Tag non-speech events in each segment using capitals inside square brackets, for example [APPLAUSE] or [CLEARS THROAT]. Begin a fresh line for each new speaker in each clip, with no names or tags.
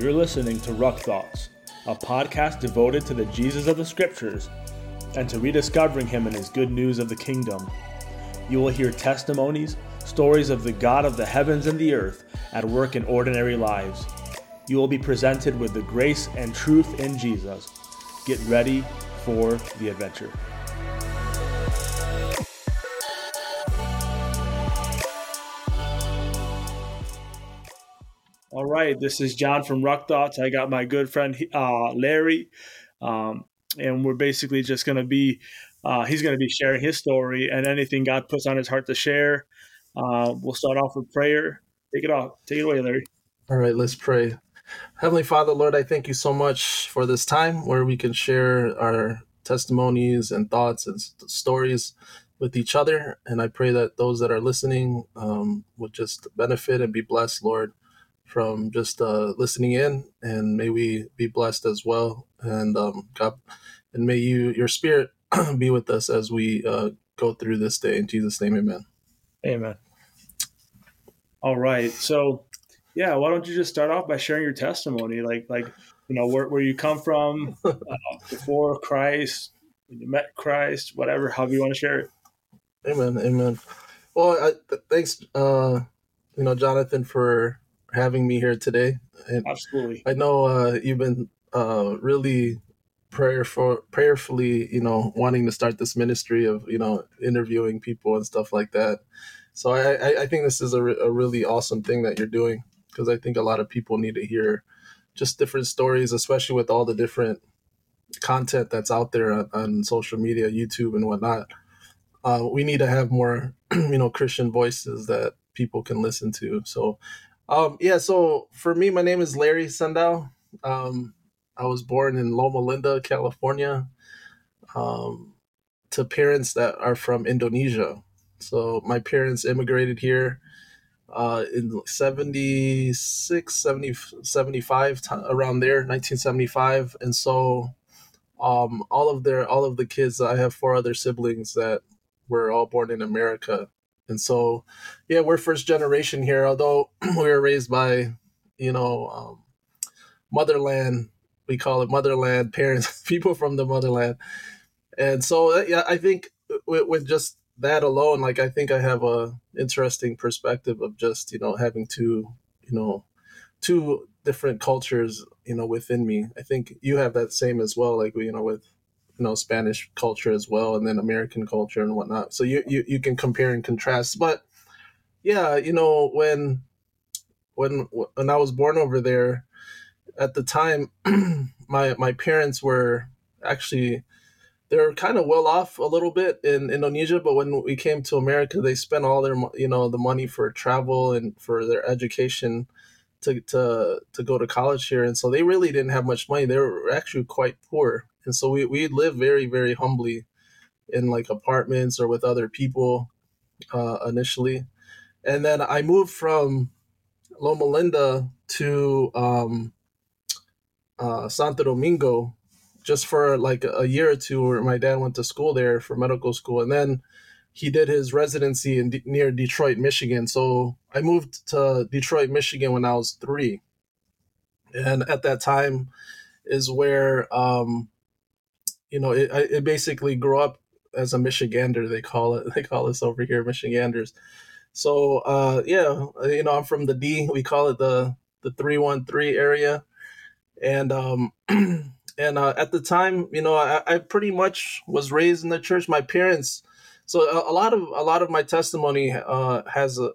You're listening to Ruck Thoughts, a podcast devoted to the Jesus of the Scriptures and to rediscovering him and his good news of the kingdom. You will hear testimonies, stories of the God of the heavens and the earth at work in ordinary lives. You will be presented with the grace and truth in Jesus. Get ready for the adventure. Right, this is John from Ruck Thoughts. I got my good friend uh, Larry, um, and we're basically just going to be, uh, he's going to be sharing his story and anything God puts on his heart to share. Uh, we'll start off with prayer. Take it off. Take it away, Larry.
All right, let's pray. Heavenly Father, Lord, I thank you so much for this time where we can share our testimonies and thoughts and stories with each other. And I pray that those that are listening um, would just benefit and be blessed, Lord from just uh, listening in, and may we be blessed as well. And um, God, and may you your spirit [CLEARS THROAT] be with us as we uh, go through this day. In Jesus' name, Amen.
Amen. All right, so yeah, why don't you just start off by sharing your testimony, like like you know where where you come from [LAUGHS] uh, before Christ, when you met Christ, whatever, however you want to share it.
Amen. Amen. Well, I, thanks, uh, you know, Jonathan, for having me here today.
And Absolutely.
I know uh, you've been uh, really prayerful, prayerfully, you know, wanting to start this ministry of, you know, interviewing people and stuff like that. So I, I think this is a, re- a really awesome thing that you're doing because I think a lot of people need to hear just different stories, especially with all the different content that's out there on, on social media, YouTube and whatnot. Uh, we need to have more, [CLEARS THROAT] you know, Christian voices that people can listen to. So um, yeah, so for me, my name is Larry Sendow. Um, I was born in Loma Linda, California, um, to parents that are from Indonesia. So my parents immigrated here uh, in 76, 70, 75, around there, 1975. And so um, all of their, all of the kids, I have four other siblings that were all born in America. And so, yeah, we're first generation here, although [CLEARS THROAT] we were raised by, you know, um, motherland. We call it motherland [LAUGHS] parents, people from the motherland. And so, uh, yeah, I think with, with just that alone, like I think I have a interesting perspective of just you know having two, you know, two different cultures, you know, within me. I think you have that same as well, like you know, with you know Spanish culture as well, and then American culture and whatnot. So you you, you can compare and contrast. But yeah, you know when when when I was born over there, at the time, [CLEARS THROAT] my my parents were actually they're kind of well off a little bit in Indonesia, but when we came to America, they spent all their you know the money for travel and for their education to to to go to college here, and so they really didn't have much money. They were actually quite poor, and so we we live very very humbly in like apartments or with other people uh, initially, and then I moved from Loma Linda to um, uh, Santo Domingo just for like a year or two where my dad went to school there for medical school. And then he did his residency in near Detroit, Michigan. So I moved to Detroit, Michigan when I was three, and at that time is where um, you know, it, it basically grew up as a Michigander. They call it. [LAUGHS] They call us over here Michiganders. So uh, yeah, you know, I'm from the D. We call it the the three one three area, and um, [CLEARS THROAT] and uh, at the time, you know, I, I pretty much was raised in the church. My parents. So a, a lot of a lot of my testimony uh, has a,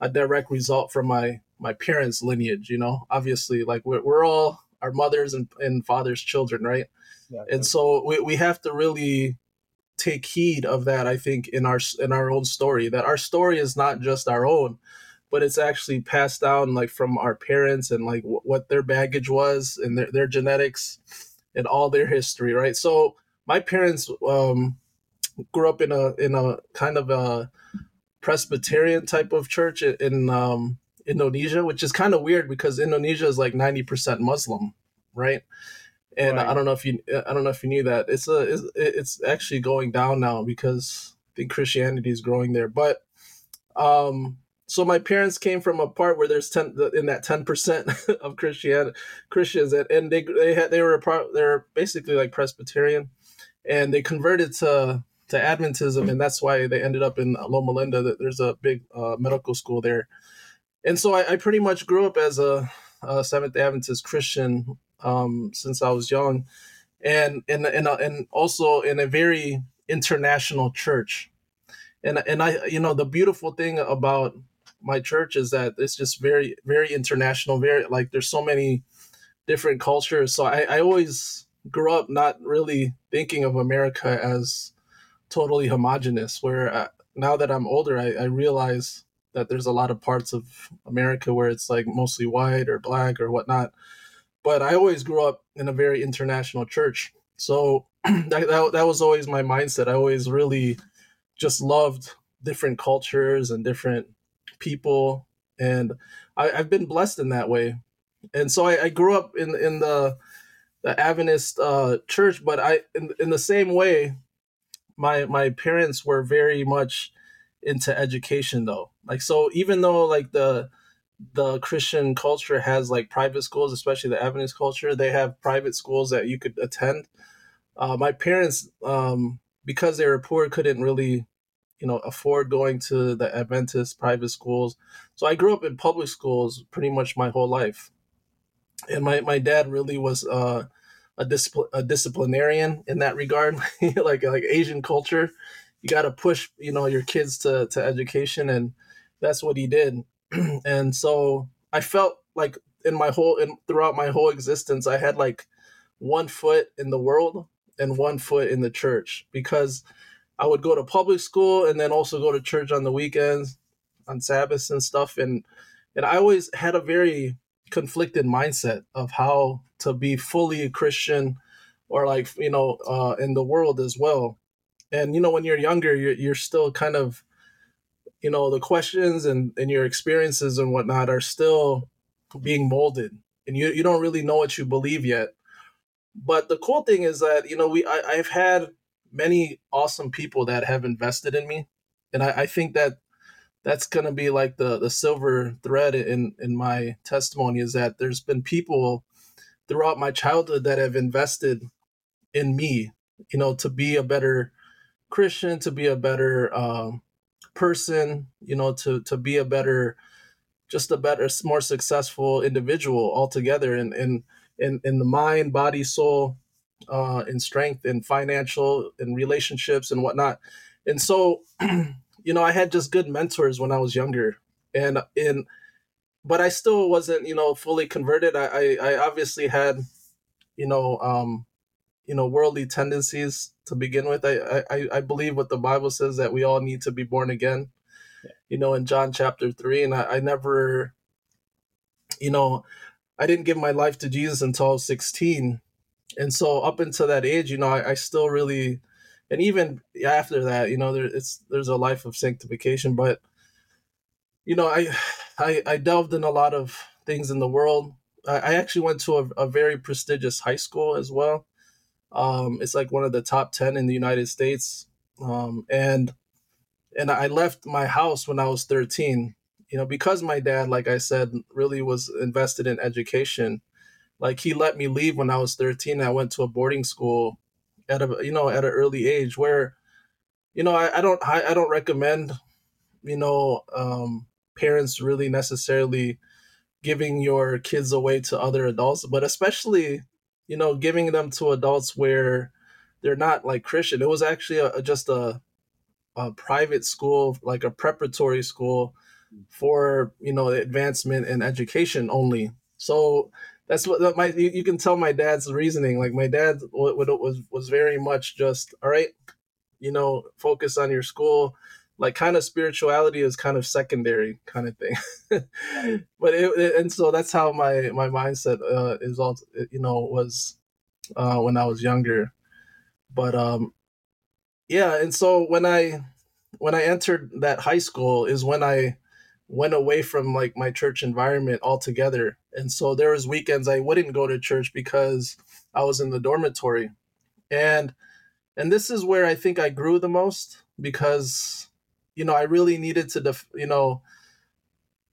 a direct result from my my parents' lineage. You know, obviously, like we're, we're all our mothers and, and fathers' children, right? and so we, we have to really take heed of that i think in our in our own story that our story is not just our own but it's actually passed down like from our parents and like w- what their baggage was and their, their genetics and all their history right so my parents um grew up in a in a kind of a presbyterian type of church in um indonesia which is kind of weird because indonesia is like 90% muslim right and right. I don't know if you I don't know if you knew that it's a it's, it's actually going down now because I think Christianity is growing there. But um, so my parents came from a part where there's 10 in that 10% [LAUGHS] of Christian Christians and, and they they had they were a part they're basically like Presbyterian and they converted to to Adventism and that's why they ended up in Loma Linda there's a big uh, medical school there and so I, I, pretty much grew up as a, a Seventh Adventist Christian um, since I was young. And and and, and also in a very international church. And and I you know the beautiful thing about my church is that it's just very very international very like there's so many different cultures. So i, I always grew up not really thinking of america as totally homogenous where I, uh, now that i'm older I, I realize that there's a lot of parts of america where it's like mostly white or black or whatnot but i always grew up in a very international church so [CLEARS THROAT] that, that, that was always my mindset i always really just loved different cultures and different people, and I, have been blessed in that way. And so I, I, grew up in in the the Adventist uh, church, but I in, in the same way, my my parents were very much into education though. Like so, even though like the the Christian culture has like private schools, especially the Adventist culture, they have private schools that you could attend. Uh, my parents, um, because they were poor, couldn't really you know afford going to the Adventist private schools. So I grew up in public schools pretty much my whole life, and my my dad really was uh, a discipl- a disciplinarian in that regard, [LAUGHS] like like Asian culture. You got to push you know your kids to to education, and that's what he did. [CLEARS THROAT] and so I felt like in my whole and throughout my whole existence, I had like one foot in the world and one foot in the church because I would go to public school and then also go to church on the weekends, on Sabbaths and stuff. And and I always had a very conflicted mindset of how to be fully a Christian or like you know uh, in the world as well. And you know when you're younger, you're you're still kind of you know the questions and and your experiences and whatnot are still being molded, and you you don't really know what you believe yet. But the cool thing is that you know we I, I've had many awesome people that have invested in me, and I, I think that that's going to be like the the silver thread in in my testimony is that there's been people throughout my childhood that have invested in me, you know, to be a better Christian, to be a better um, person, you know, to to be a better, just a better, more successful individual altogether, and in in in the mind, body, soul, uh, in strength and financial and relationships and whatnot. And so, [CLEARS THROAT] you know, I had just good mentors when I was younger, and in, but I still wasn't, you know, fully converted. I, I, I obviously had, you know, um, you know, worldly tendencies to begin with. I, I, I believe what the Bible says that we all need to be born again. Yeah. You know, in John chapter three, and I, I never, you know, I didn't give my life to Jesus until I was sixteen and so up until that age you know I, I, still really and even after that you know there, it's there's a life of sanctification but you know I, [SIGHS] I i delved in a lot of things in the world i, I actually went to a, a, very prestigious high school as well um, it's like one of the top 10 in the united states um, and and i left my house when i was 13 you know because my dad like i said really was invested in education like he let me leave when I was 13. I went to a boarding school at a you know at an early age where you know I, I don't I, I don't recommend you know um, parents really necessarily giving your kids away to other adults, but especially you know giving them to adults where they're not like Christian. It was actually a, just a a private school, like a preparatory school for you know advancement and education only. So that's what my you, you, can tell my dad's reasoning. Like my dad was was very much just all right, you know, focus on your school. Like kind of spirituality is kind of secondary kind of thing. [LAUGHS] but it, it, and so that's how my my mindset uh, is all you know was uh, when I was younger. But um, yeah, and so when I when I entered that high school is when I went away from like my church environment altogether. And so there was weekends I wouldn't go to church because I was in the dormitory. And and this is where I think I grew the most because you know, I really needed to def- you know,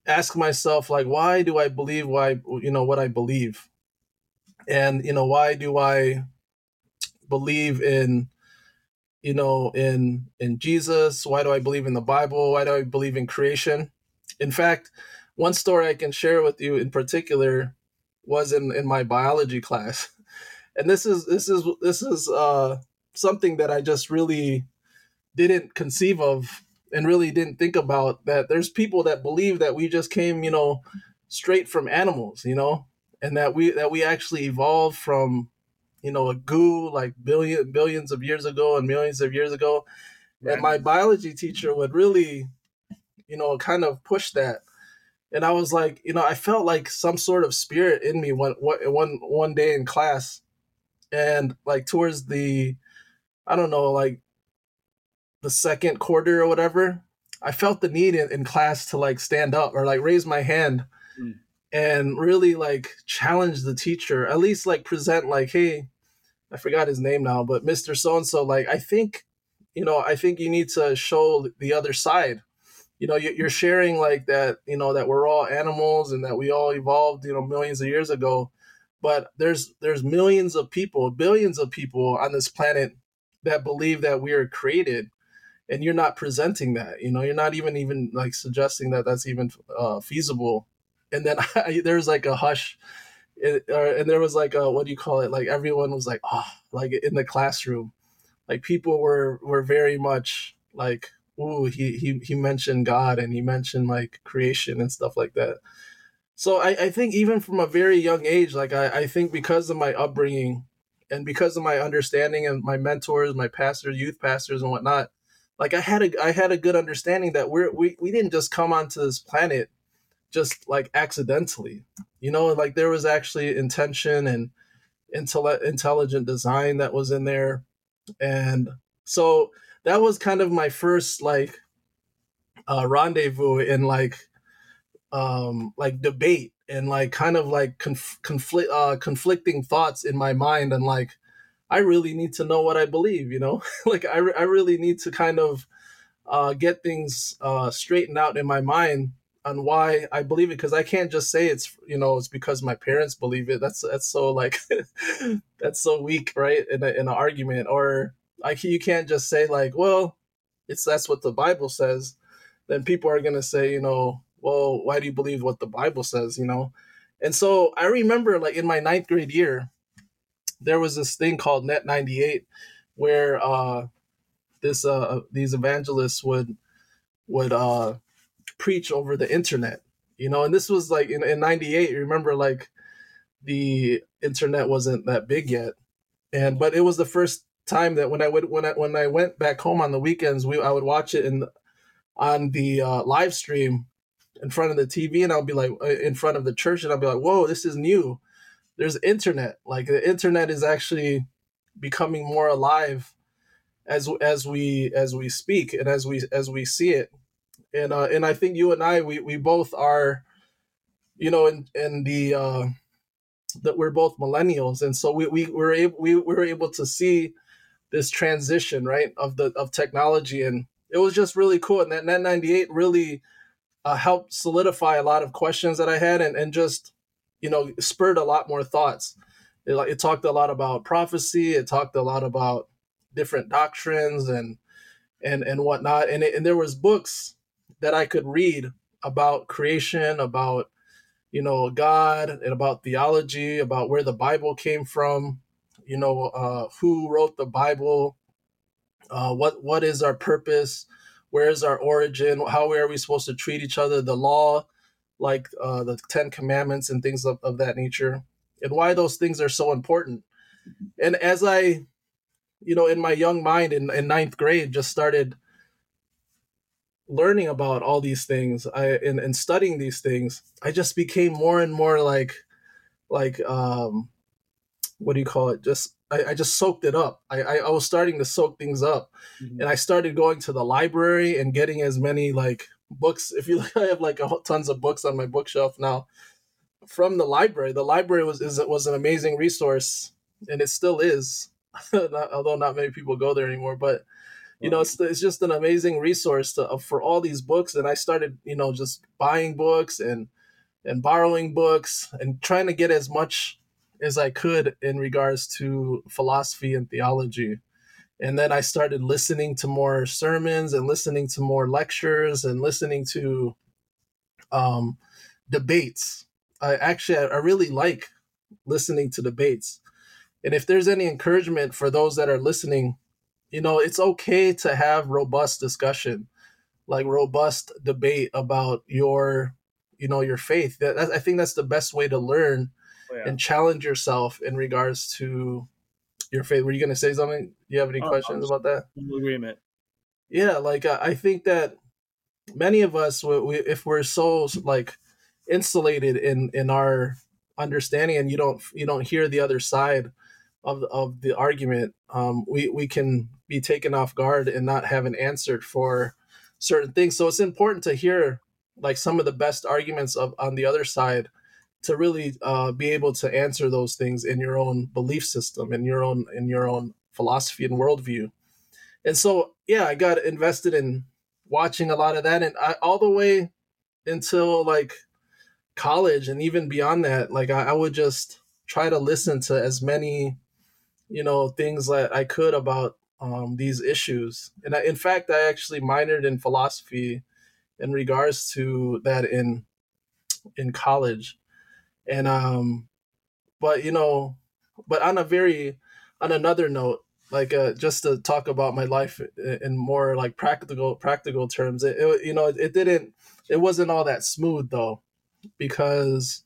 ask myself like why do i believe why you know what i believe? And you know why do i believe in you know in in jesus? Why do i believe in the bible? Why do i believe in creation? In fact one story i can share with you in particular was in in my biology class. [LAUGHS] And this is this is this is uh something that i just really didn't conceive of and really didn't think about that. There's people that believe that we just came you know straight from animals you know and that we that we actually evolved from you know a goo like billion billions of years ago and millions of years ago. Right. and my biology teacher would really you know kind of push that. And i was like you know i felt like some sort of spirit in me one one one day in class. And like towards the i don't know like the second quarter or whatever, I felt the need in, in class to like stand up or like raise my hand mm. and really like challenge the teacher, at least like present like, hey, I forgot his name now, but Mr. So and so, like, I think, you know, I think you need to show the other side. You know, you're sharing like that, you know, that we're all animals and that we all evolved, you know, millions of years ago. But there's there's millions of people, billions of people on this planet that believe that we are created and you're not presenting that you know you're not even even like suggesting that that's even uh, feasible. And then [LAUGHS] I, there's like a hush it, uh, and there was like a what do you call it? Like everyone was like oh like in the classroom. Like people were were very much like ooh he he, he mentioned god and he mentioned like creation and stuff like that. So I, I think even from a very young age like I, I think because of my upbringing and because of my understanding and my mentors my pastors youth pastors and whatnot like I had a I had a good understanding that we're we, we didn't just come onto this planet just like accidentally. You know, like there was actually intention and intelli- intelligent design that was in there. And so that was kind of my first like uh rendezvous in like um like debate and like kind of like conf- conflict uh conflicting thoughts in my mind and like I really need to know what I believe, you know? [LAUGHS] like I, I really need to kind of uh, get things uh, straightened out in my mind on why I believe it because I can't just say it's you know it's because my parents believe it. That's that's so like [LAUGHS] that's so weak, right? In, a, in an argument, or like you can't just say like, well, it's that's what the Bible says. Then people are gonna say, you know, well, why do you believe what the Bible says? You know, and so I remember like in my ninth grade year, there was this thing called Net 98 where uh, this uh, these evangelists would would uh, preach over the internet, you know, and this was like in, in 98, remember like the internet wasn't that big yet. And but it was the first time that when I would when I when I went back home on the weekends, we I would watch it in on the uh, live stream in front of the TV, and I'll be like uh, in front of the church, and I'll be like, "Whoa, this is new." There's internet. Like the internet is actually becoming more alive as as we as we speak and as we as we see it. And uh, and I think you and I we we both are, you know, in in the uh, that we're both millennials, and so we we were able we were able to see this transition right of the of technology and it was just really cool and that net 98 really uh, helped solidify a lot of questions that i had and, and just you know, spurred a lot more thoughts. It, it talked a lot about prophecy. It talked a lot about different doctrines and and and whatnot. And it, and there was books that I could read about creation, about you know God, and about theology, about where the Bible came from. You know, uh, who wrote the Bible? Uh, what what is our purpose? Where is our origin? How are we supposed to treat each other? The law like uh, the Ten Commandments and things of, of that nature, and why those things are so important. And as I, you know, in my young mind in, in ninth grade, just started learning about all these things I and, and studying these things, I just became more and more like, like, um, what do you call it? Just I, I just soaked it up. I, I, I was starting to soak things up, mm-hmm. and I started going to the library and getting as many like books. If you [LAUGHS] look, I have like a, tons of books on my bookshelf now from the library. The library was is was an amazing resource, and it still is. [LAUGHS] not, although not many people go there anymore, but you know, it's it's just an amazing resource to, for all these books. And I started, you know, just buying books and and borrowing books and trying to get as much as I could in regards to philosophy and theology. And then I started listening to more sermons and listening to more lectures and listening to um, debates. I actually I really like listening to debates. And if there's any encouragement for those that are listening, you know, it's okay to have robust discussion, like robust debate about your, you know, your faith. That, that I think that's the best way to learn oh, yeah. and challenge yourself in regards to your faith. Were you going to say something? Do you have any oh, questions about that?
Agreement.
Yeah, like uh, I think that many of us, we, if we're so like insulated in in our understanding, and you don't you don't hear the other side of the, of the argument, um, we we can be taken off guard and not have an answer for certain things. So it's important to hear like some of the best arguments of on the other side to really uh, be able to answer those things in your own belief system in your own in your own philosophy and worldview. And so yeah i got invested in watching a lot of that and I, all the way until like college and even beyond that like I, I would just try to listen to as many you know things that i could about um, these issues. And I, in fact i actually minored in philosophy in regards to that in in college and um but you know but on a very on another note like uh just to talk about my life in more like practical practical terms it, it you know it, it didn't it wasn't all that smooth though because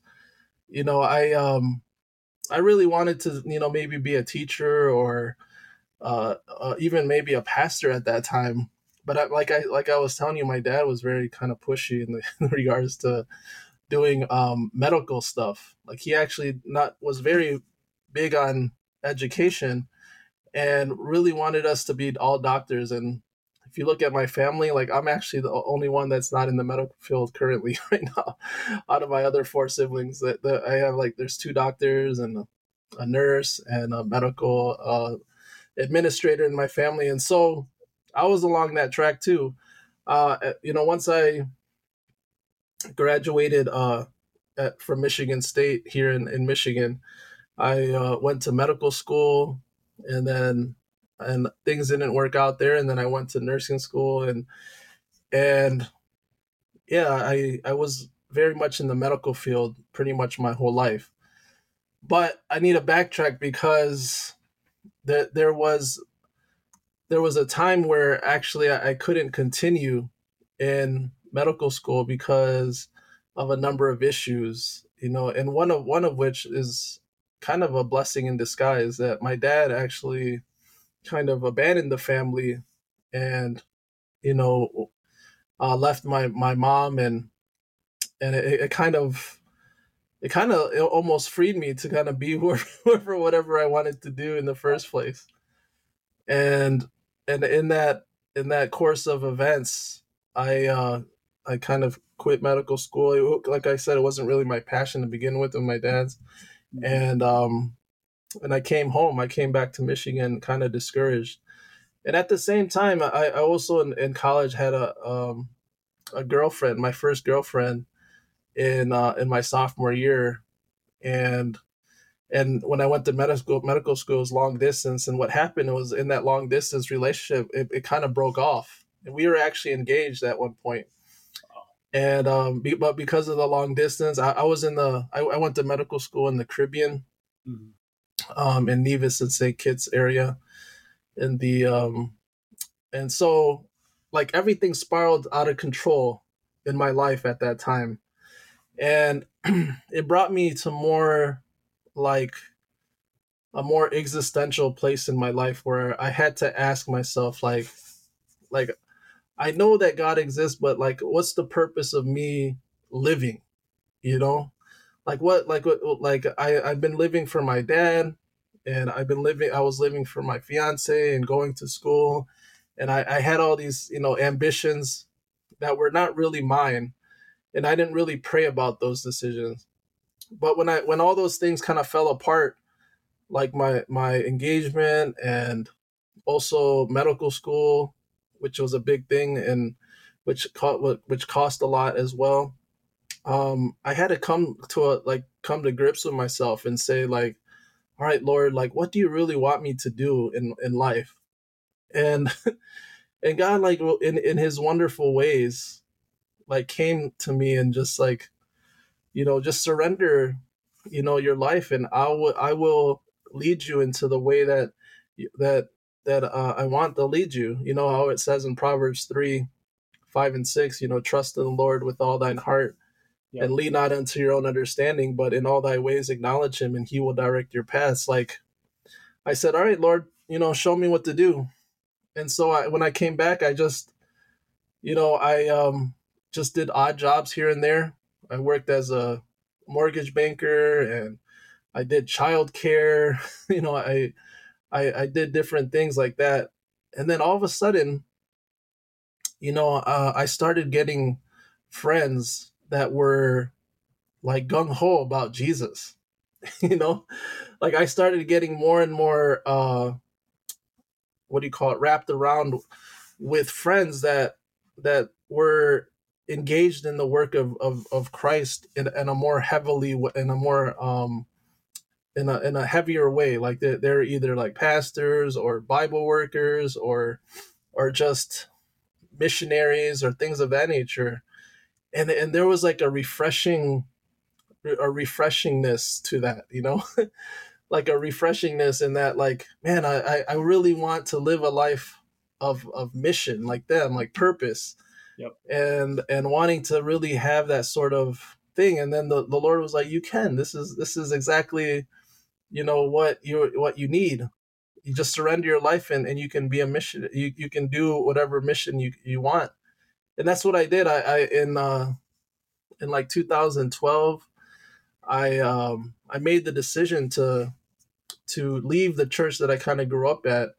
you know i um i really wanted to you know maybe be a teacher or uh, uh even maybe a pastor at that time. But I, like i like i was telling you my dad was very kind of pushy in, the, [LAUGHS] in regards to doing um, medical stuff. Like he actually not was very big on education and really wanted us to be all doctors. And if you look at my family, like I'm actually the only one that's not in the medical field currently [LAUGHS] right now, out of my other four siblings. That, that I have like there's two doctors and a, nurse and a medical uh, administrator in my family, and so I was along that track too. Uh, you know, once I graduated uh, at, from Michigan State here in, in Michigan. I uh, went to medical school and then and things didn't work out there and then I went to nursing school and and yeah, I I was very much in the medical field pretty much my whole life. But I need to backtrack because there there was there was a time where actually I, I couldn't continue in medical school because of a number of issues, you know, and one of one of which is kind of a blessing in disguise that my dad actually kind of abandoned the family and you know uh, left my my mom and and it, it kind of it kind of it almost freed me to kind of be [LAUGHS] whoever whatever I wanted to do in the first place. And and in that in that course of events I uh I kind of quit medical school. like I said, it wasn't really my passion to begin with, with my dad's, mm-hmm. and um, and I came home. I came back to Michigan, kind of discouraged, and at the same time, I, I also in, in college had a um, a girlfriend, my first girlfriend, in uh, in my sophomore year, and and when I went to medical medical school, it was long distance, and what happened was in that long distance relationship, it, it kind of broke off, and we were actually engaged at one point and um, be, but because of the long distance, I, I was in the I, I, went to medical school in the Caribbean, mm-hmm. um, in Nevis and St. Kitts area, in the um, and so like everything spiraled out of control in my life at that time, and [CLEARS THROAT] it brought me to more like a more existential place in my life where I had to ask myself like like I know that God exists, but like, what's the purpose of me living? You know, like what, like what, like I I've been living for my dad, and I've been living. I was living for my fiance and going to school, and I, I had all these you know ambitions that were not really mine, and I didn't really pray about those decisions. But when I when all those things kind of fell apart, like my my engagement and also medical school which was a big thing and which cost which cost a lot as well. Um, I had to come to a like come to grips with myself and say like, all right, Lord, like what do you really want me to do in in life? And [LAUGHS] and God like in in His wonderful ways, like came to me and just like, you know, just surrender, you know, your life, and I will I will lead you into the way that that that uh, I want to lead you. You know how it says in Proverbs three, five and six. You know, trust in the Lord with all thine heart, yep. and lean not unto your own understanding, but in all thy ways acknowledge Him, and He will direct your paths. Like I said, all right, Lord, you know, show me what to do. And so I, when I came back, I just, you know, I um, just did odd jobs here and there. I worked as a mortgage banker and I did childcare. [LAUGHS] you know, I I, I did different things like that. And then all of a sudden, you know, uh, I started getting friends that were like gung ho about Jesus. [LAUGHS] you know, like I started getting more and more, uh, what do you call it, wrapped around with friends that that were engaged in the work of of, of Christ in, in a more heavily in a more um in a in a heavier way. Like they're, they're either like pastors or Bible workers or or just missionaries or things of that nature. And and there was like a refreshing a refreshingness to that, you know? [LAUGHS] like a refreshingness in that like, man, I, I really want to live a life of of mission like them, like purpose. Yep. And and wanting to really have that sort of thing. And then the, the Lord was like, You can. This is this is exactly you know what you what you need. You just surrender your life and, and you can be a mission you, you can do whatever mission you, you want. And that's what i did. I, I in uh in like 2012 i um i made the decision to to leave the church that i kind of grew up at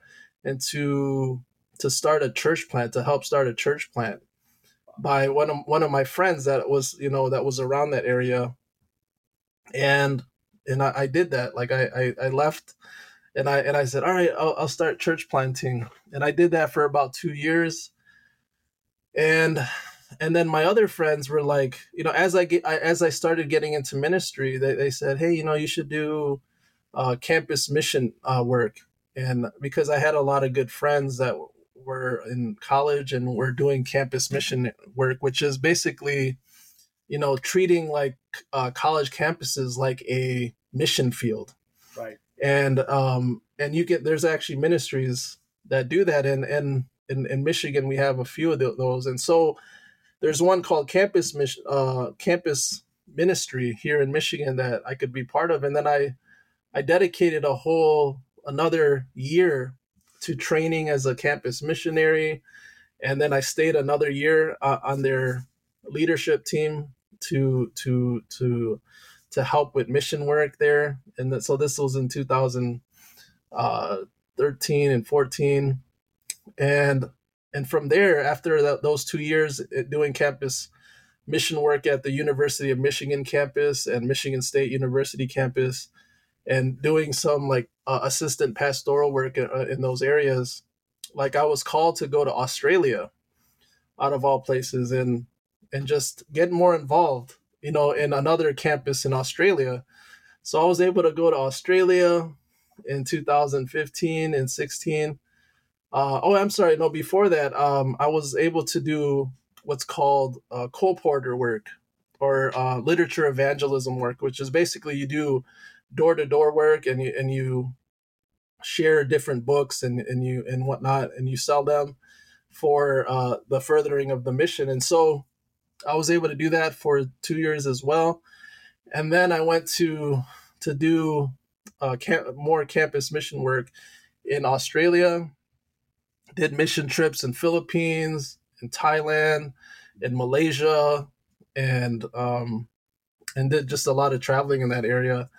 and to to start a church plant to help start a church plant by one of one of my friends that was you know that was around that area. And and I, I did that. Like I, I, I left and I and I said, all right, I'll, I'll start church planting, and I did that for about two years, and and then my other friends were like, you know, as I get I, as I started getting into ministry, they they said, hey, you know, you should do uh, campus mission uh, work, and because I had a lot of good friends that were in college and were doing campus mission work, which is basically you know, treating like uh, college campuses like a mission field.
Right.
And um and you get there's actually ministries that do that and and in, in Michigan we have a few of those and so there's one called campus mission uh campus ministry here in Michigan that I could be part of and then I I dedicated a whole another year to training as a campus missionary and then I stayed another year uh, on their leadership team to to to to help with mission work there. And that, so this was in 2013 uh, and 14, and and from there, after that, those two years uh, doing campus mission work at the University of Michigan campus and Michigan State University campus, and doing some like uh, assistant pastoral work in, uh, in those areas, like I was called to go to Australia, out of all places, and and just get more involved, you know, in another campus in Australia. So I was able to go to Australia in 2015 and 16. Uh, oh, I'm sorry. No, before that, um, I was able to do what's called uh, colporteur work or uh, literature evangelism work, which is basically you do door to door work and you and you share different books and and you and whatnot and you sell them for uh, the furthering of the mission. And so I was able to do that for two years as well, and then I went to to do uh, camp, more campus mission work in Australia. Did mission trips in Philippines, in Thailand, in Malaysia, and um, and did just a lot of traveling in that area.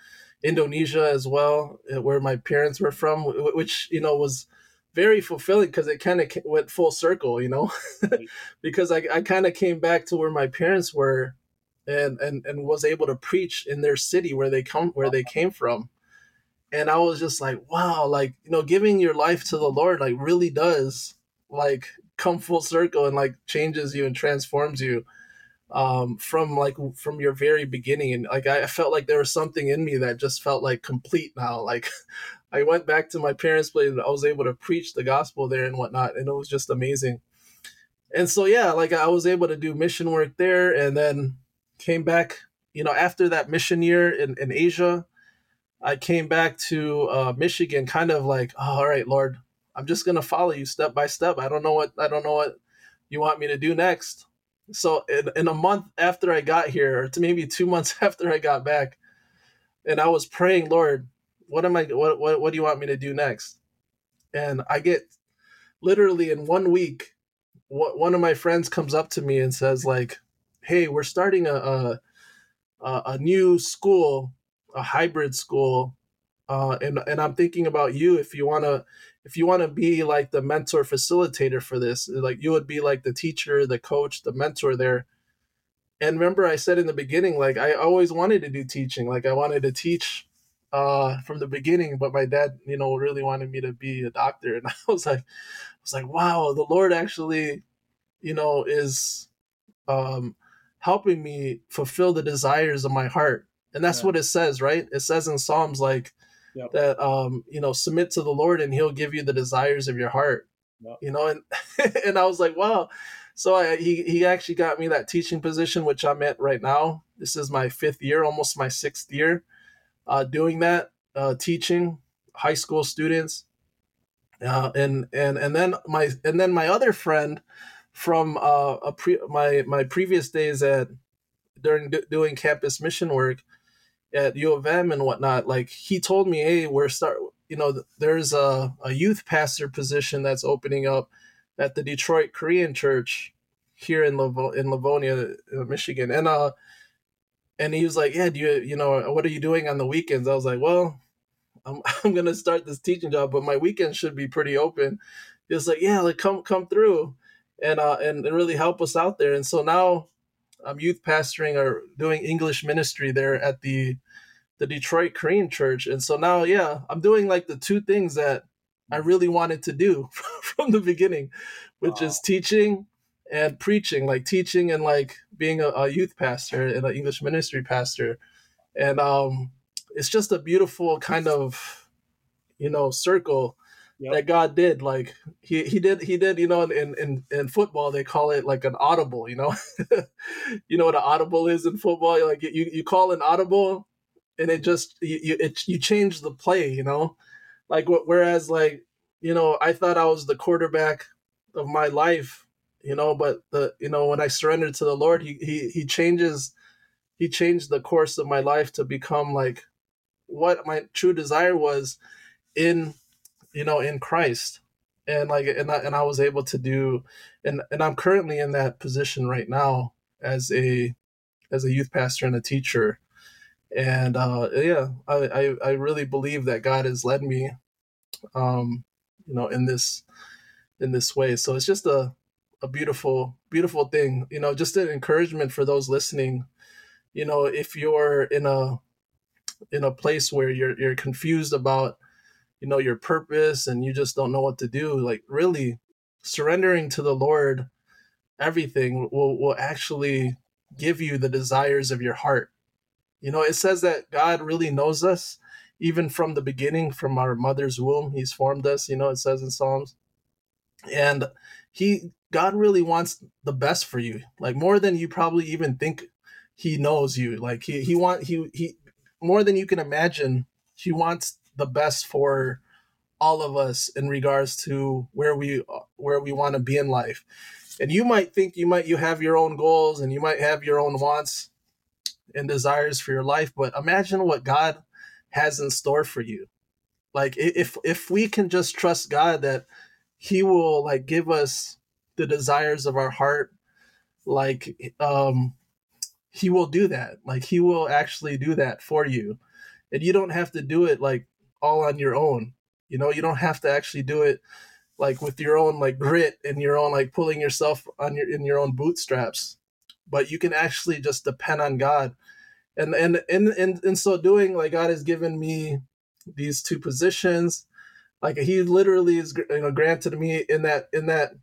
Indonesia as well, eh, where my parents were from, which you know was very fulfilling because it kind of went full circle, you know, [LAUGHS] because I, I kind of came back to where my parents were and, and, and was able to preach in their city where they come, where they came from. And I was just like, wow, like, you know, giving your life to the Lord, like really does like come full circle and like changes you and transforms you um, from like from your very beginning. And like I felt like there was something in me that just felt like complete now like I went back to my parents' place and I was able to preach the gospel there and whatnot and it was just amazing. And so yeah like I was able to do mission work there and then came back you know after that mission year in, in Asia I came back to uh, Michigan kind of like oh, all right Lord I'm just gonna follow you step by step. I don't know what I don't know what you want me to do next. So in, in a month after I got here, to maybe two months [LAUGHS] after I got back, and I was praying, Lord, what am I? What what, what do you want me to do next? And I get literally in one week, what, one of my friends comes up to me and says like, "Hey, we're starting a a, a new school, a hybrid school, uh, and and I'm thinking about you if you want to if you want to be like the mentor facilitator for this, like you would be like the teacher, the coach, the mentor there. And remember, I said in the beginning, like I always wanted to do teaching, like I wanted to teach uh, from the beginning, but my dad, you know, really wanted me to be a doctor, [LAUGHS] and I was like, I was like, wow, the Lord actually, you know, is um, helping me fulfill the desires of my heart, and that's yeah. what it says, right? It says in Psalms, like yep. that um, you know submit to the Lord and He'll give you the desires of your heart. Yep. You know, and [LAUGHS] and I was like, wow. So I, he he actually got me that teaching position, which I'm at right now. This is my fifth year, almost my sixth year, uh, doing that, uh, teaching high school students, uh, and and and then my and then my other friend from uh, a pre, my my previous days at during doing campus mission work at U of M and whatnot, like he told me, hey, we're start, you know, there's a, a youth pastor position that's opening up at the Detroit Korean Church here in Liv- in Livonia, uh, Michigan, and uh, and he was like, yeah, do you, you know, what are you doing on the weekends? I was like, well, I'm [LAUGHS] I'm gonna start this teaching job, but my weekends should be pretty open. He was like, yeah, like come come through, and uh, and, and really help us out there. And so now I'm youth pastoring or doing English ministry there at the the Detroit Korean Church. And so now, yeah, I'm doing like the two things that I really wanted to do [LAUGHS] from the beginning, which wow. is teaching and preaching, like teaching and like being a, a youth pastor and an English ministry pastor. And um, it's just a beautiful kind of, you know, circle yep. that God did. Like he he did he did you know in in in football they call it like an audible. You know, [LAUGHS] you know what an audible is in football. Like you you call an audible, and it just you you, it, you change the play. You know, like whereas like you know I thought I was the quarterback of my life. You know, but the you know when I surrendered to the Lord, he he he changes he changed the course of my life to become like what my true desire was in you know, in Christ. And like, and I, and I was able to do, and, and I'm currently in that position right now as a, as a youth pastor and a teacher. And, uh, yeah, I, I, I really believe that God has led me, um, you know, in this, in this way. So it's just a, a beautiful, beautiful thing, you know, just an encouragement for those listening. You know, if you're in a, in a place where you're, you're confused about, you know your purpose and you just don't know what to do like really surrendering to the lord everything will will actually give you the desires of your heart. You know it says that god really knows us even from the beginning from our mother's womb. He's formed us you know it says in psalms. And he god really wants the best for you like more than you probably even think he knows you. Like he he want he he more than you can imagine he wants the best for all of us in regards to where we where we want to be in life. And you might think you might you have your own goals and you might have your own wants and desires for your life but imagine what god has in store for you. Like if if we can just trust god that he will like give us the desires of our heart like um he will do that like he will actually do that for you and you don't have to do it like all on your own. You know, you don't have to actually do it like with your own like grit and your own like pulling yourself on your in your own bootstraps. But you can actually just depend on God. And and in in, in so doing, like God has given me these two positions. Like he literally is you know granted me in that in that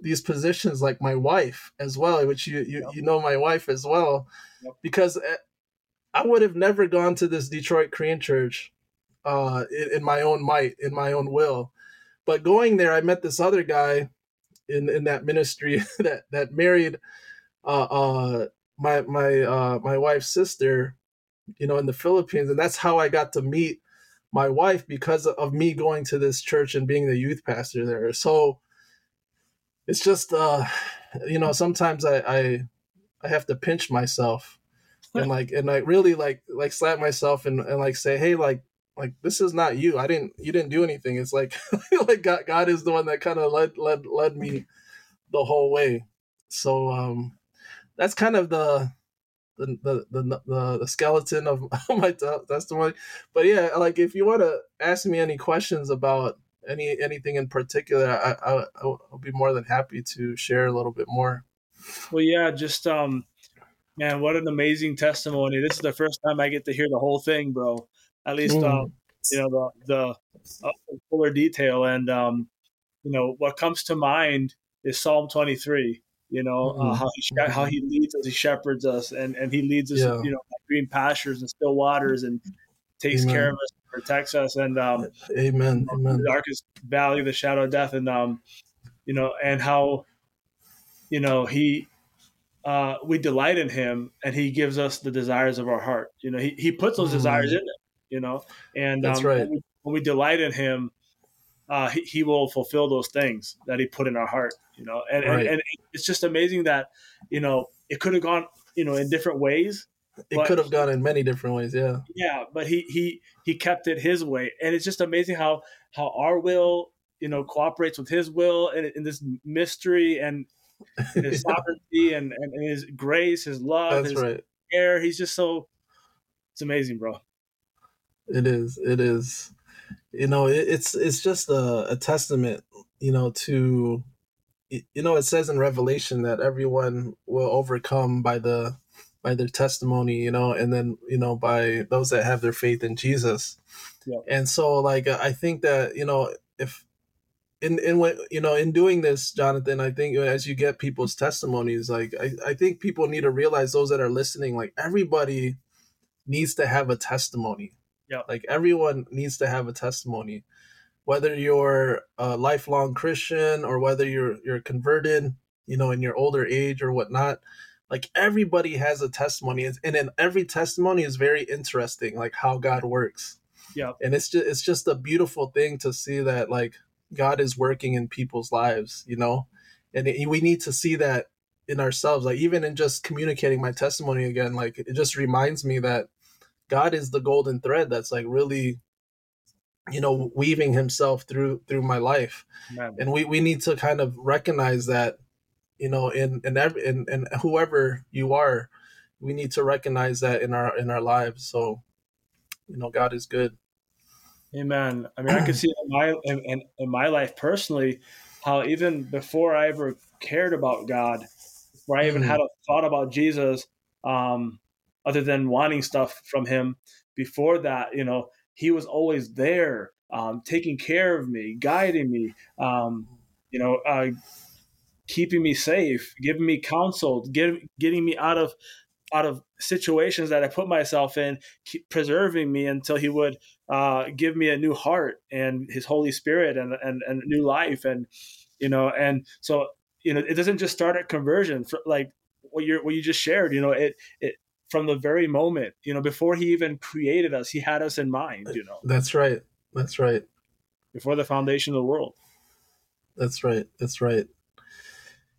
these positions like my wife as well which you you, yep. you know my wife as well yep. because eh, i would have never gone to this detroit korean church uh, in, in, my own might in my own will but going there i met this other guy in in that ministry [LAUGHS] that that married uh, uh my my uh my wife's sister you know in the philippines and that's how i got to meet my wife because of me going to this church and being the youth pastor there. So it's just uh you know sometimes i i, I have to pinch myself and like and like really like like slap myself and, and like say hey like like this is not you. I didn't you didn't do anything. It's like [LAUGHS] like god, god is the one that kind of led led led me the whole way. So um that's kind of the the the the, the, skeleton of [LAUGHS] my testimony but yeah like if you want to ask me any questions about any anything in particular, I, I I'll be more than happy to share a little bit more.
Well, yeah, just um, man, what an amazing testimony! This is the first time I get to hear the whole thing, bro. At least mm. um, you know the the uh, fuller detail, and um, you know what comes to mind is Psalm twenty three. You know uh, mm-hmm. uh, how he how he leads us, he shepherds us, and and he leads us, yeah. you know, green pastures and still waters, and takes Amen. care of us protects us and um,
amen amen
the darkest valley the shadow of death and um, you know and how you know he uh, we delight in him and he gives us the desires of our heart you know he, he puts those mm. desires in it you know and
that's um, right
when we, when we, delight in him uh, he, he, will fulfill those things that he put in our heart you know? And, right. and, and it's just amazing that you know it could have gone you know in different ways
it could have gone in many different ways yeah.
Yeah but he he he kept it his way. And it's just amazing how how our will you know cooperates with his will and in this mystery and his [LAUGHS] sovereignty and, and his grace his love
that's
his
right.
care. He's just so it's amazing bro.
It is it is you know it, it's it's just a, a testament you know to you know it says in revelation that everyone will overcome by the by their testimony, you know, and then, you know, by those that have their faith in Jesus. Yeah. And so like I think that, you know, if in in what you know, in doing this, Jonathan, I think as you get people's testimonies, like I, I think people need to realize those that are listening, like everybody needs to have a testimony.
Yeah.
Like everyone needs to have a testimony. Whether you're a lifelong Christian or whether you're you're converted, you know, in your older age or whatnot like everybody has a testimony. And then every testimony is very interesting like how god works.
Yeah.
And it's just it's just a beautiful thing to see that like god is working in people's lives you know? And it, we need to see that in ourselves. Like even in just communicating my testimony again like it just reminds me that god is the golden thread that's like really you know weaving himself through through my life Man. and we we need to kind of recognize that you know in in every in, in whoever you are we need to recognize that in our in our lives so you know god is good
amen i mean i can see in my in, in my life personally how even before i ever cared about god before i even mm. had a thought about jesus um other than wanting stuff from him before that you know he was always there um, taking care of me guiding me um, you know uh, keeping me safe, giving me counsel, get, getting me out of out of situations that I put myself in, preserving me until He would uh, give me a new heart and His Holy Spirit and, and and new life, and you know, and so you know, it doesn't just start at conversion. For, like what you what you just shared, you know, it it from the very moment, you know, before He even created us, He had us in mind. You know,
that's right. That's right.
Before the foundation of the world.
That's right. That's right.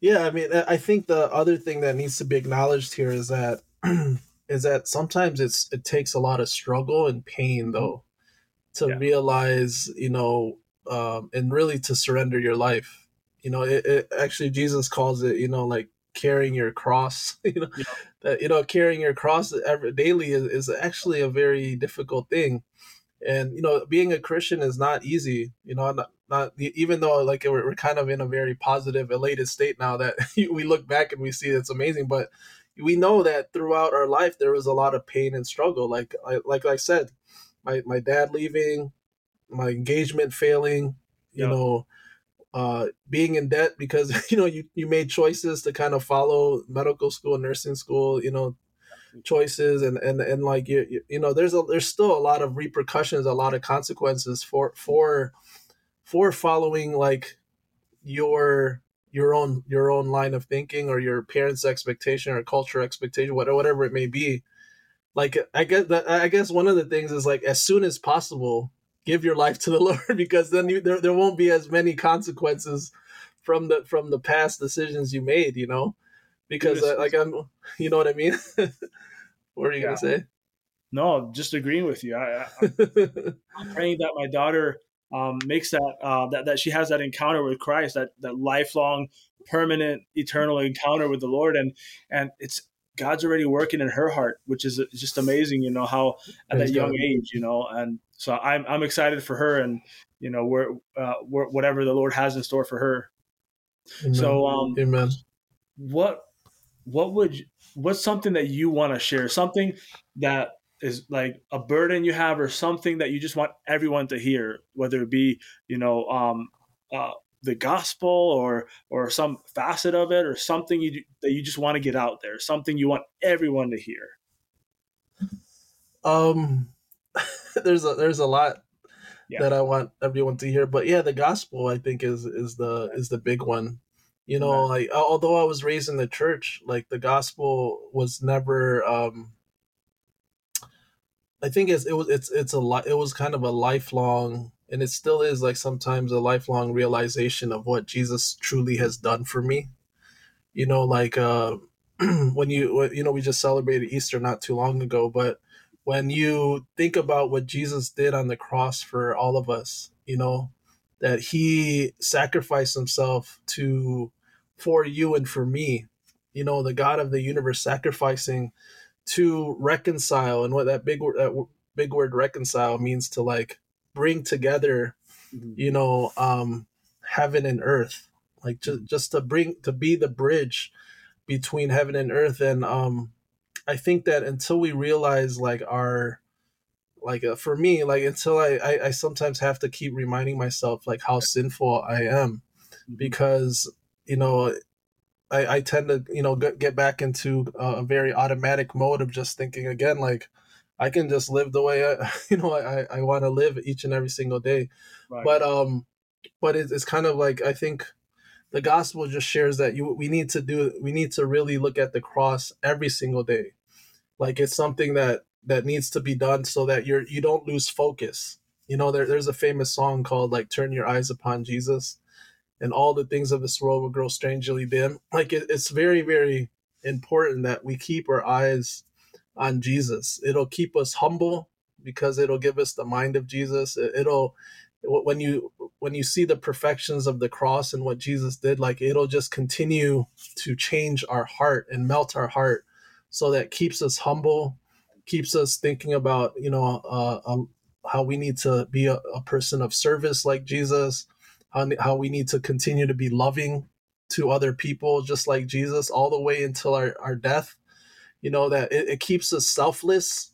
Yeah, I mean, I think the other thing that needs to be acknowledged here is that [CLEARS THROAT] is that sometimes it's it takes a lot of struggle and pain though to yeah. realize, you know, um, and really to surrender your life. You know, it, it actually Jesus calls it, you know, like carrying your cross. [LAUGHS] You know, yeah. You know carrying your cross every daily is, is actually a very difficult thing. And you know being a christian is not easy you know not, not even though like we're, we're kind of in a very positive elated state now that [LAUGHS] we look back and we see it's amazing but we know that throughout our life there was a lot of pain and struggle. Like I, like i said my, my dad leaving my engagement failing you know uh, being in debt because [LAUGHS] you know you, you made choices to kind of follow medical school nursing school you know choices and and and like you you, you know there's a there's still a lot of repercussions a lot of consequences for for for following like your your own your own line of thinking or your parents expectation or culture expectation whatever whatever it may be. Like i guess that i guess one of the things is like as soon as possible give your life to the [LAUGHS] lord because then you, there, there won't be as many consequences from the from the past decisions you made you know because uh, like i'm [LAUGHS] you know what i mean [LAUGHS] what are you yeah. gonna say
no just agreeing with you I, am praying that my daughter um, makes that, uh, that that she has that encounter with christ that that lifelong permanent eternal encounter with the lord and and it's God's already working in her heart, which is just amazing. You know how at that young age, you know, and so I'm I'm excited for her, and you know where, uh, where whatever the Lord has in store for her. Amen. So, um,
Amen.
What what would what's something that you want to share? Something that is like a burden you have, or something that you just want everyone to hear, whether it be you know um, uh, the gospel or or some facet of it or something you that you just want to get out there something you want everyone to hear
um [LAUGHS] there's a there's a lot yeah. that i want everyone to hear but yeah the gospel i think is is the is the big one you know like although i was raised in the church like the gospel was never um i think it's it was it's it's a lot it was kind of a lifelong and it still is like sometimes a lifelong realization of what Jesus truly has done for me. You know, like uh, [CLEARS THROAT] when you you know we just celebrated Easter not too long ago, but when you think about what Jesus did on the cross for all of us, you know, that he sacrificed himself to for you and for me, you know, the God of the universe sacrificing to reconcile and what that big word that big word reconcile means to like bring together mm-hmm. you know um heaven and earth like just just to bring to be the bridge between heaven and earth and um i think that until we realize like our like uh, for me like until I, I, I sometimes have to keep reminding myself like how sinful i am mm-hmm. because you know I, I tend to you know get, get back into a very automatic mode of just thinking again like I can just live the way I, [LAUGHS] you know, I, I want to live each and every single day. Right. But, um, but it's, it's kind of like, I think the gospel just shares that you, we need to do, we need to really look at the cross every single day. Like it's something that, that needs to be done so that you're, you don't lose focus. You know, there, there's a famous song called like, turn your eyes upon Jesus and all the things of this world will grow strangely dim. Like it, it's very, very important that we keep our eyes on Jesus. It'll keep us humble because it'll give us the mind of Jesus. It'll when you when you see the perfections of the cross and what Jesus did, like it'll just continue to change our heart and melt our heart, so that keeps us humble, keeps us thinking about you know uh, um, how we need to be a, a person of service like Jesus, how how we need to continue to be loving to other people just like Jesus all the way until our, our death. You know that it, it keeps us selfless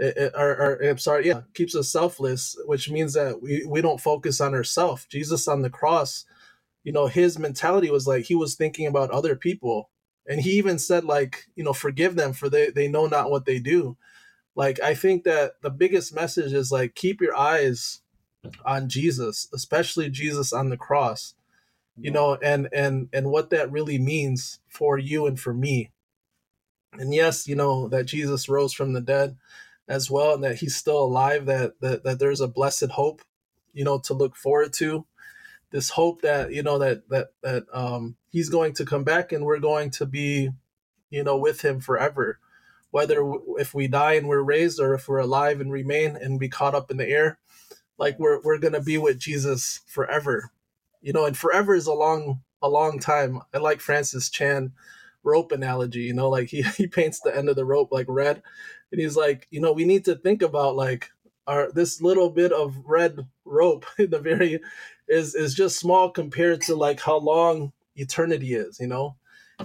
or, or, I'm sorry, yeah, keeps us selfless, which means that we, we don't focus on ourselves. Jesus on the cross, you know, his mentality was like he was thinking about other people. And he even said, like, you know, forgive them for they, they know not what they do. Like, I think that the biggest message is like keep your eyes on Jesus, especially Jesus on the cross, you know, and and and what that really means for you and for me and yes you know that jesus rose from the dead as well and that he's still alive that that, that there's a blessed hope you know to look forward to. This hope that you know that that that um he's going to come back and we're going to be you know with him forever. Whether if we die and we're raised or if we're alive and remain and be caught up in the air like we're we're going to be with Jesus forever. You know and forever is a long a long time. I like francis chan rope analogy you know like he, [LAUGHS] he paints the end of the rope like red and he's like you know we need to think about like our this little bit of red rope [LAUGHS] in the very is is just small compared to like how long eternity is you know?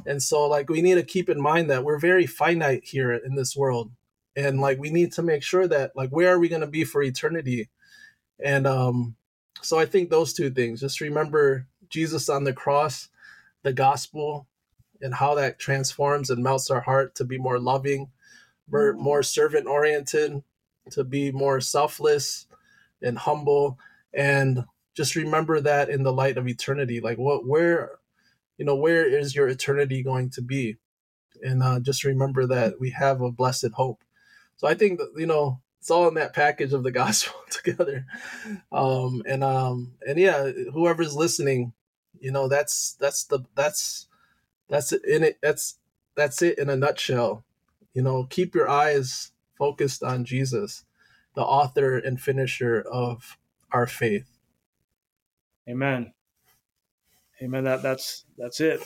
And so like we need to keep in mind that we're very finite here in this world. And like we need to make sure that like where are we going to be for eternity? And um so i think those two things just remember Jesus on the cross, the gospel, and how that transforms and melts our heart to be more loving, more, more servant oriented, to be more selfless and humble. And just remember that in the light of eternity. Like, what, where, you know, where is your eternity going to be? And uh, just remember that we have a blessed hope. So I think that, you know, it's all in that package of the [LAUGHS] gospel together. Um, and um, and yeah, whoever's listening, you know, that's that's the that's that's it in it. That's that's it in a nutshell. You know, keep your eyes focused on Jesus, the author and finisher of our faith.
Amen. Amen. That that's that's it,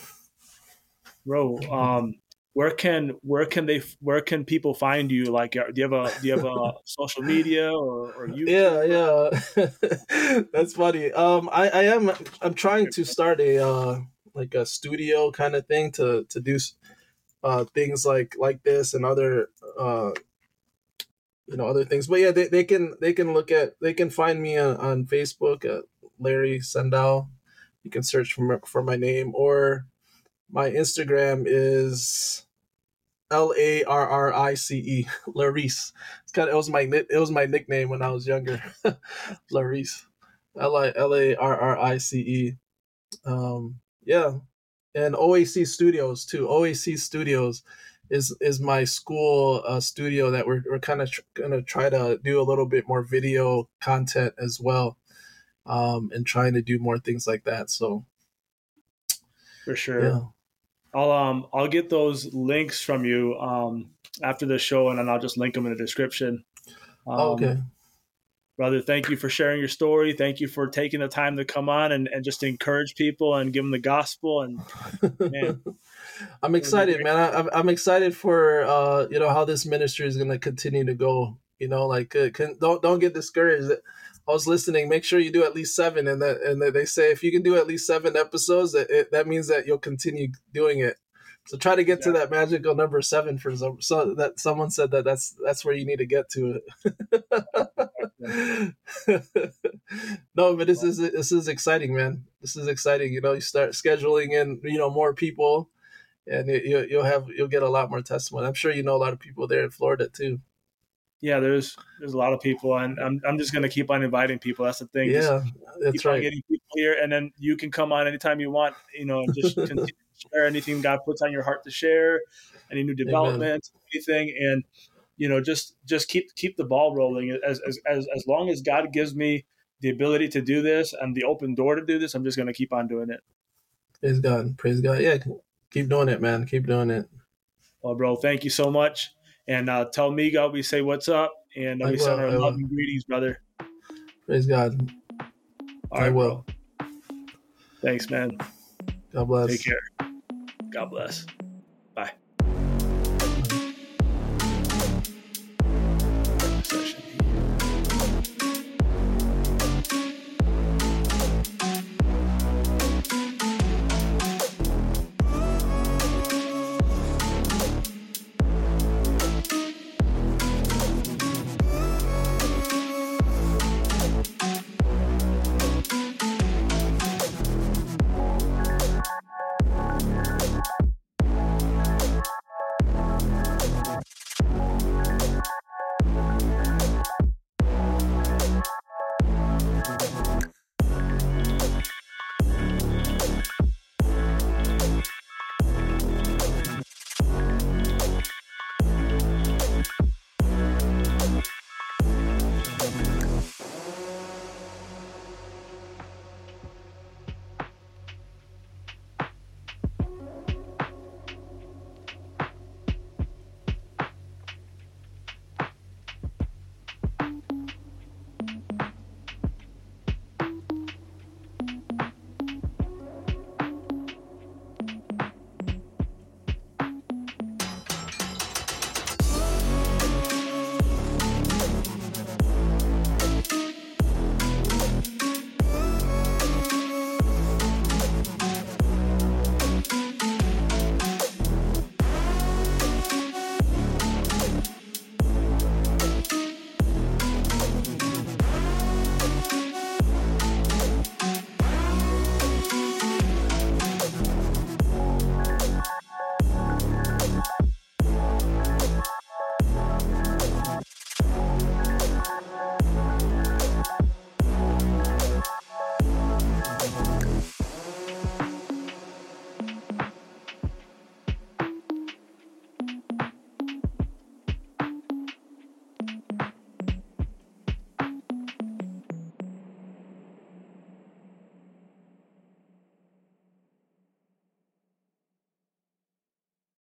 bro. Um, where can where can they where can people find you like uh, do you have a do you have a [LAUGHS] social media or, or
YouTube? yeah yeah [LAUGHS] that's funny um i i am i'm trying to start a uh like a studio kind of thing to to do uh things like like this and other uh you know other things but yeah they, they can they can look at they can find me on, on facebook at larry sendow you can search for for my name or my Instagram is L A R R I C E [LAUGHS] Larice. It's kind of it was my it was my nickname when I was younger. [LAUGHS] Larice. L I L A R R I C E. Um yeah. And OAC Studios too. OAC Studios is is my school uh, studio that we're we're kind of tr- gonna try to do a little bit more video content as well, um, and trying to do more things like that. So
for sure. Yeah. I'll um I'll get those links from you um after the show, and then I'll just link them in the description.
Um, oh, okay.
Brother, thank you for sharing your story. Thank you for taking the time to come on and, and just encourage people and give them the gospel. And man, [LAUGHS]
I'm excited, man. I, I'm excited for uh, you know how this ministry is going to continue to go. You know, like uh, can, don't don't get discouraged. I was listening. Make sure you do at least seven, and that and they say if you can do at least seven episodes, that it, that means that you'll continue doing it. So try to get yeah. to that magical number seven for some. So that someone said that that's that's where you need to get to it. [LAUGHS] no, but this is this is exciting, man. This is exciting. You know, you start scheduling in, you know, more people, and you, you'll have you'll get a lot more testimony. I'm sure you know a lot of people there in Florida too
yeah, there's there's a lot of people, and I'm I'm just gonna keep on inviting people. That's the thing.
Yeah, just that's right.
getting people here, and then you can come on anytime you want. You know, just share anything God puts on your heart to share, any new development, anything, and you know, just just keep keep the ball rolling. As as as as long as God gives me the ability to do this and the open door to do this, I'm just gonna keep on doing it.
Praise God. Praise God. Yeah, keep doing it, man. Keep doing it.
Well, bro, thank you so much. And uh, tell Migo we say what's up, and uh, we send our love and greetings, brother.
Praise God.
All I right, will. Bro. Thanks, man.
God bless.
Take care. God bless.